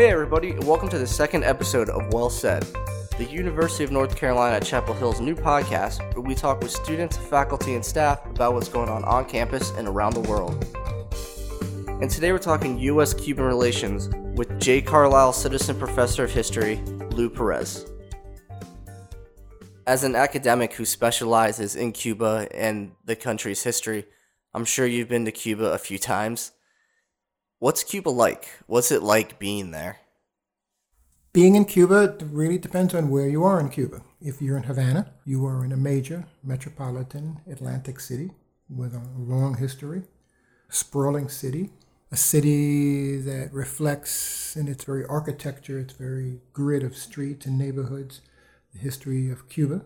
Hey, everybody, welcome to the second episode of Well Said, the University of North Carolina at Chapel Hill's new podcast where we talk with students, faculty, and staff about what's going on on campus and around the world. And today we're talking U.S. Cuban relations with J. Carlyle Sitterson Professor of History, Lou Perez. As an academic who specializes in Cuba and the country's history, I'm sure you've been to Cuba a few times. What's Cuba like? What's it like being there? Being in Cuba really depends on where you are in Cuba. If you're in Havana, you are in a major metropolitan Atlantic city with a long history, sprawling city, a city that reflects in its very architecture, its very grid of streets and neighborhoods, the history of Cuba,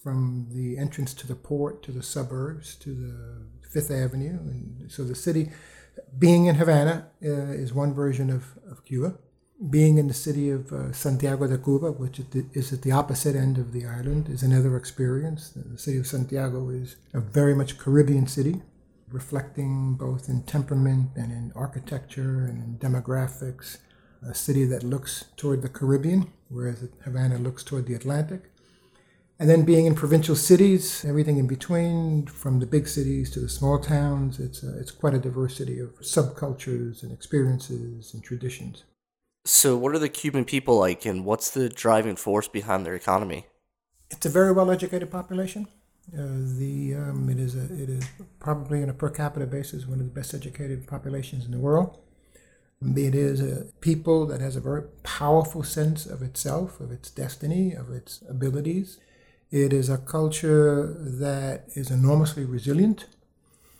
from the entrance to the port to the suburbs to the Fifth Avenue. And so the city being in Havana uh, is one version of, of Cuba. Being in the city of uh, Santiago de Cuba, which is at the opposite end of the island, is another experience. The city of Santiago is a very much Caribbean city, reflecting both in temperament and in architecture and in demographics. A city that looks toward the Caribbean, whereas Havana looks toward the Atlantic. And then being in provincial cities, everything in between, from the big cities to the small towns, it's, a, it's quite a diversity of subcultures and experiences and traditions. So, what are the Cuban people like, and what's the driving force behind their economy? It's a very well educated population. Uh, the um, it is a, it is probably on a per capita basis one of the best educated populations in the world. It is a people that has a very powerful sense of itself, of its destiny, of its abilities. It is a culture that is enormously resilient.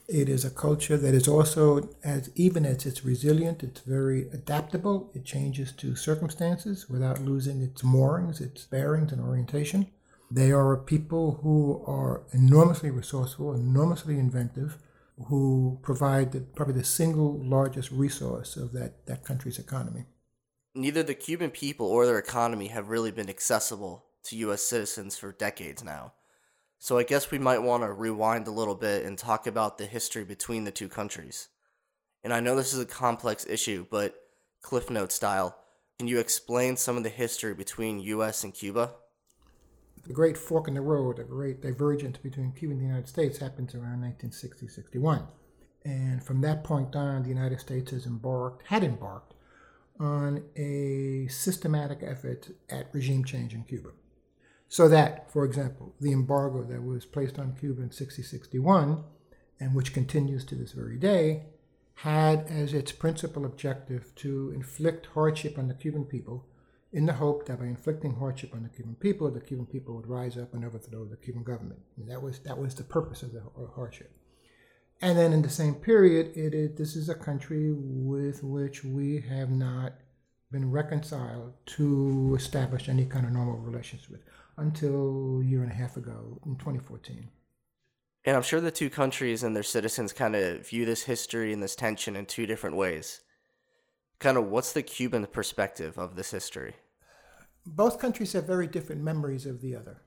It is a culture that is also, as even as it's resilient, it's very adaptable. It changes to circumstances without losing its moorings, its bearings, and orientation. They are a people who are enormously resourceful, enormously inventive, who provide the, probably the single largest resource of that, that country's economy. Neither the Cuban people or their economy have really been accessible to U.S. citizens for decades now. So I guess we might want to rewind a little bit and talk about the history between the two countries. And I know this is a complex issue, but Cliff Note style, can you explain some of the history between U.S. and Cuba? The great fork in the road, the great divergence between Cuba and the United States happens around 1960 61. And from that point on, the United States has embarked, had embarked on a systematic effort at regime change in Cuba. So that, for example, the embargo that was placed on Cuba in 6061, and which continues to this very day, had as its principal objective to inflict hardship on the Cuban people in the hope that by inflicting hardship on the Cuban people, the Cuban people would rise up and overthrow the Cuban government. And that was that was the purpose of the hardship. And then in the same period, it is, this is a country with which we have not been reconciled to establish any kind of normal relations with until a year and a half ago in 2014. And I'm sure the two countries and their citizens kind of view this history and this tension in two different ways. Kind of what's the Cuban perspective of this history? Both countries have very different memories of the other.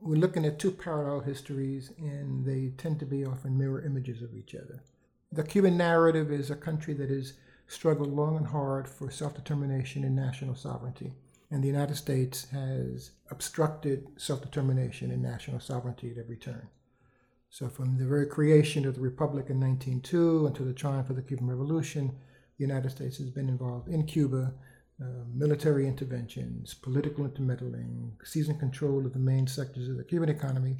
We're looking at two parallel histories, and they tend to be often mirror images of each other. The Cuban narrative is a country that has struggled long and hard for self determination and national sovereignty and the United States has obstructed self determination and national sovereignty at every turn. So, from the very creation of the Republic in 1902 until the triumph of the Cuban Revolution, the United States has been involved in Cuba, uh, military interventions, political intermeddling, seizing control of the main sectors of the Cuban economy,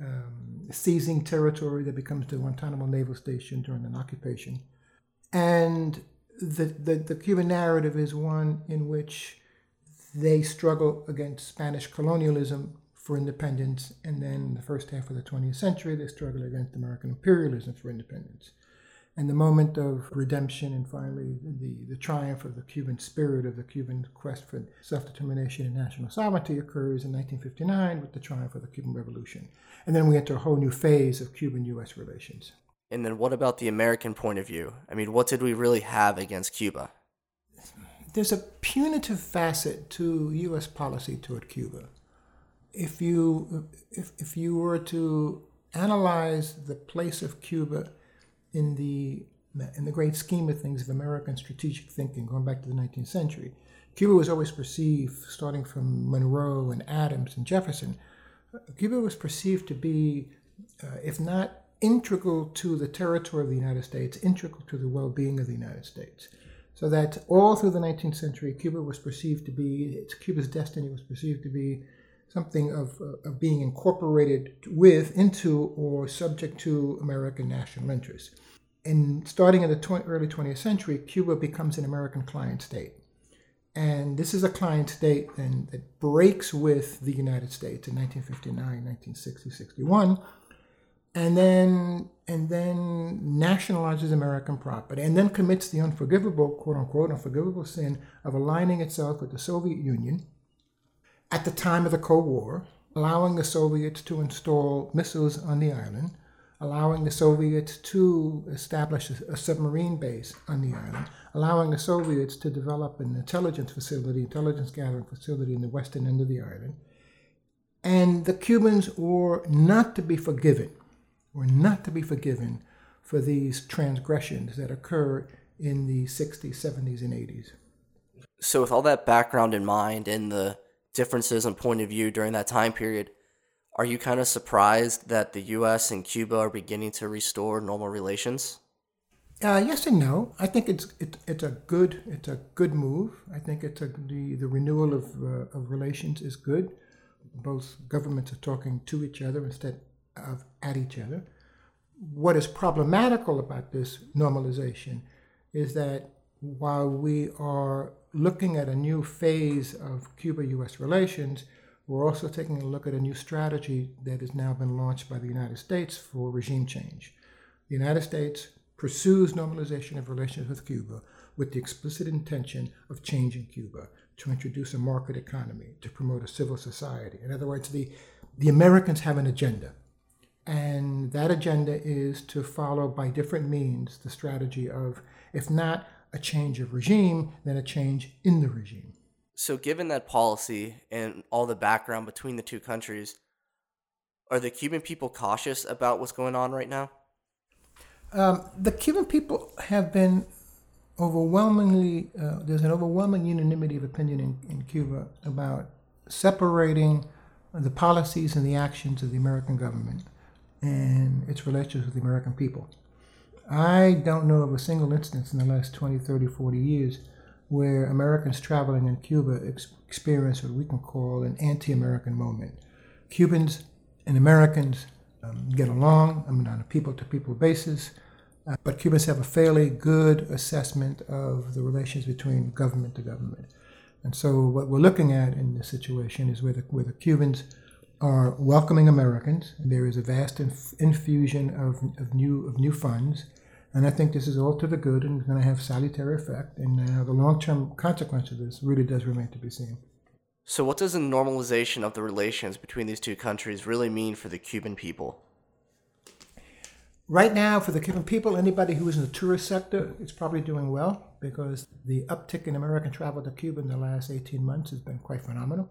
um, seizing territory that becomes the Guantanamo Naval Station during an occupation. And the, the, the Cuban narrative is one in which they struggle against Spanish colonialism for independence, and then in the first half of the 20th century, they struggle against American imperialism for independence. And the moment of redemption and finally the, the triumph of the Cuban spirit of the Cuban quest for self determination and national sovereignty occurs in 1959 with the triumph of the Cuban Revolution. And then we enter a whole new phase of Cuban US relations. And then what about the American point of view? I mean, what did we really have against Cuba? there's a punitive facet to U.S. policy toward Cuba. If you if, if you were to analyze the place of Cuba in the in the great scheme of things of American strategic thinking, going back to the 19th century, Cuba was always perceived, starting from Monroe and Adams and Jefferson, Cuba was perceived to be, uh, if not integral to the territory of the United States, integral to the well being of the United States. So that all through the 19th century, Cuba was perceived to be, Cuba's destiny was perceived to be something of, uh, of being incorporated with, into, or subject to American national interests. And starting in the 20, early 20th century, Cuba becomes an American client state. And this is a client state and that breaks with the United States in 1959, 1960, 61 and then and then nationalizes American property, and then commits the unforgivable, quote unquote, unforgivable sin of aligning itself with the Soviet Union at the time of the Cold War, allowing the Soviets to install missiles on the island, allowing the Soviets to establish a, submarine base on the island, allowing the Soviets to develop an intelligence facility, intelligence gathering facility in the western end of the island. And the Cubans were not to be forgiven were not to be forgiven for these transgressions that occur in the 60s, 70s, and 80s. So, with all that background in mind and the differences in point of view during that time period, are you kind of surprised that the U.S. and Cuba are beginning to restore normal relations? Uh, yes and no. I think it's it, it's a good it's a good move. I think it's a the, the renewal of uh, of relations is good. Both governments are talking to each other instead of, at each other. What is problematical about this normalization is that while we are looking at a new phase of Cuba US relations, we're also taking a look at a new strategy that has now been launched by the United States for regime change. The United States pursues normalization of relations with Cuba with the explicit intention of changing Cuba, to introduce a market economy, to promote a civil society. In other words, the, the Americans have an agenda. And that agenda is to follow by different means the strategy of, if not a change of regime, then a change in the regime. So, given that policy and all the background between the two countries, are the Cuban people cautious about what's going on right now? Um, the Cuban people have been overwhelmingly, uh, there's an overwhelming unanimity of opinion in, in Cuba about separating the policies and the actions of the American government and its relations with the American people. I don't know of a single instance in the last 20, 30, 40 years where Americans traveling in Cuba ex- experience what we can call an anti American moment. Cubans and Americans um, get along, I mean, on a people to people basis, uh, but Cubans have a fairly good assessment of the relations between government to government. And so, what we're looking at in this situation is where the, where the Cubans are welcoming Americans. There is a vast inf- infusion of, of new of new funds, and I think this is all to the good and going to have salutary effect. And uh, the long term consequence of this really does remain to be seen. So, what does the normalization of the relations between these two countries really mean for the Cuban people? Right now, for the Cuban people, anybody who is in the tourist sector is probably doing well because the uptick in American travel to Cuba in the last 18 months has been quite phenomenal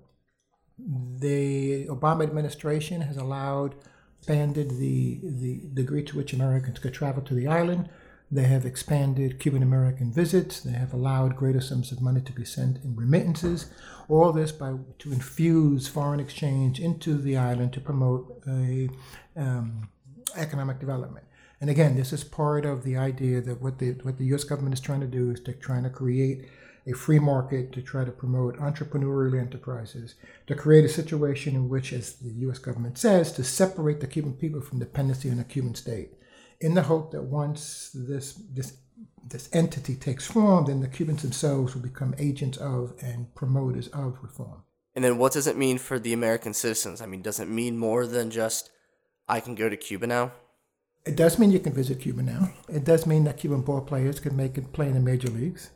the Obama administration has allowed, expanded the, the degree to which Americans could travel to the island. They have expanded Cuban American visits. They have allowed greater sums of money to be sent in remittances. All this by to infuse foreign exchange into the island to promote a um, economic development. And again, this is part of the idea that what the what the U.S. government is trying to do is to trying to create a free market to try to promote entrepreneurial enterprises, to create a situation in which, as the US government says, to separate the Cuban people from dependency on a Cuban state, in the hope that once this, this, this entity takes form, then the Cubans themselves will become agents of and promoters of reform. And then what does it mean for the American citizens? I mean, does it mean more than just I can go to Cuba now? It does mean you can visit Cuba now. It does mean that Cuban ball players can make it play in the major leagues.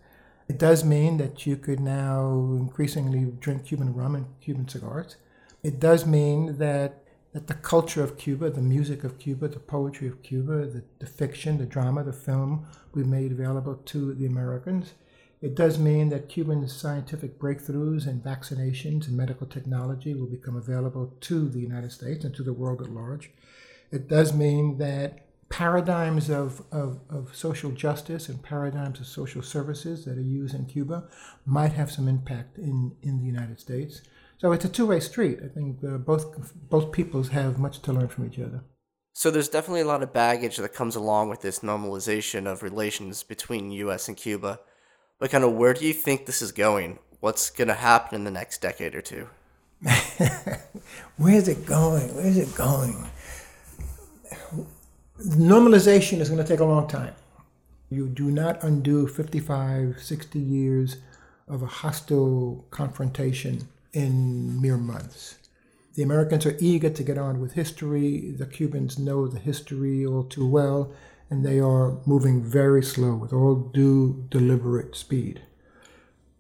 It does mean that you could now increasingly drink Cuban rum and Cuban cigars. It does mean that, that the culture of Cuba, the music of Cuba, the poetry of Cuba, the, the fiction, the drama, the film be made available to the Americans. It does mean that Cuban scientific breakthroughs and vaccinations and medical technology will become available to the United States and to the world at large. It does mean that paradigms of, of, of social justice and paradigms of social services that are used in Cuba might have some impact in, in the United States. So it's a two-way street. I think uh, both both peoples have much to learn from each other. So there's definitely a lot of baggage that comes along with this normalization of relations between U.S. and Cuba. But kind of where do you think this is going? What's going to happen in the next decade or two? Where's it going? Where's it going? Normalization is going to take a long time. You do not undo 55, 60 years of a hostile confrontation in mere months. The Americans are eager to get on with history. The Cubans know the history all too well, and they are moving very slow with all due deliberate speed.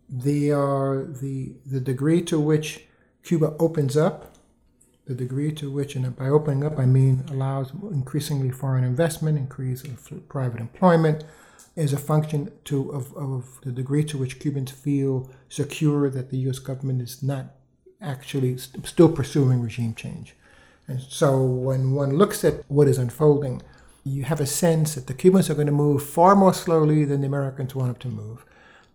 They are the, the degree to which Cuba opens up, the degree to which, and by opening up, I mean allows increasingly foreign investment, increase of private employment, is a function to, of, of the degree to which Cubans feel secure that the U.S. government is not actually st- still pursuing regime change. And so when one looks at what is unfolding, you have a sense that the Cubans are going to move far more slowly than the Americans want them to move.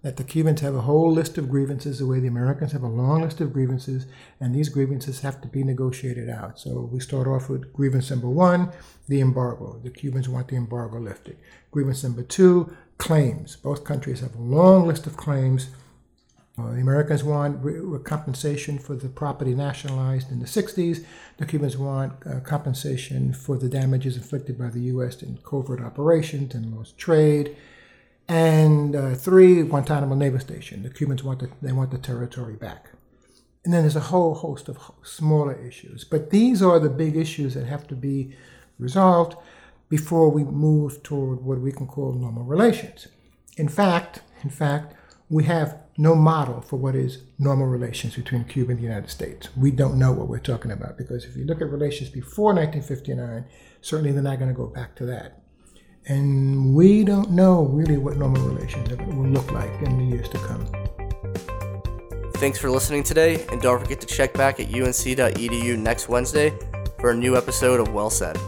That the Cubans have a whole list of grievances, the way the Americans have a long list of grievances, and these grievances have to be negotiated out. So we start off with grievance number one, the embargo. The Cubans want the embargo lifted. Grievance number two, claims. Both countries have a long list of claims uh, the Americans want re- compensation for the property nationalized in the 60s. The Cubans want uh, compensation for the damages inflicted by the U.S. in covert operations and lost trade. And uh, three, Guantanamo Naval Station. The Cubans want the, they want the territory back. And then there's a whole host of smaller issues. But these are the big issues that have to be resolved before we move toward what we can call normal relations. In fact, in fact, we have no model for what is normal relations between Cuba and the United States. We don't know what we're talking about because if you look at relations before 1959, certainly they're not going to go back to that. And we don't know really what normal relations will look like in the years to come. Thanks for listening today, and don't forget to check back at unc.edu next Wednesday for a new episode of Well Said.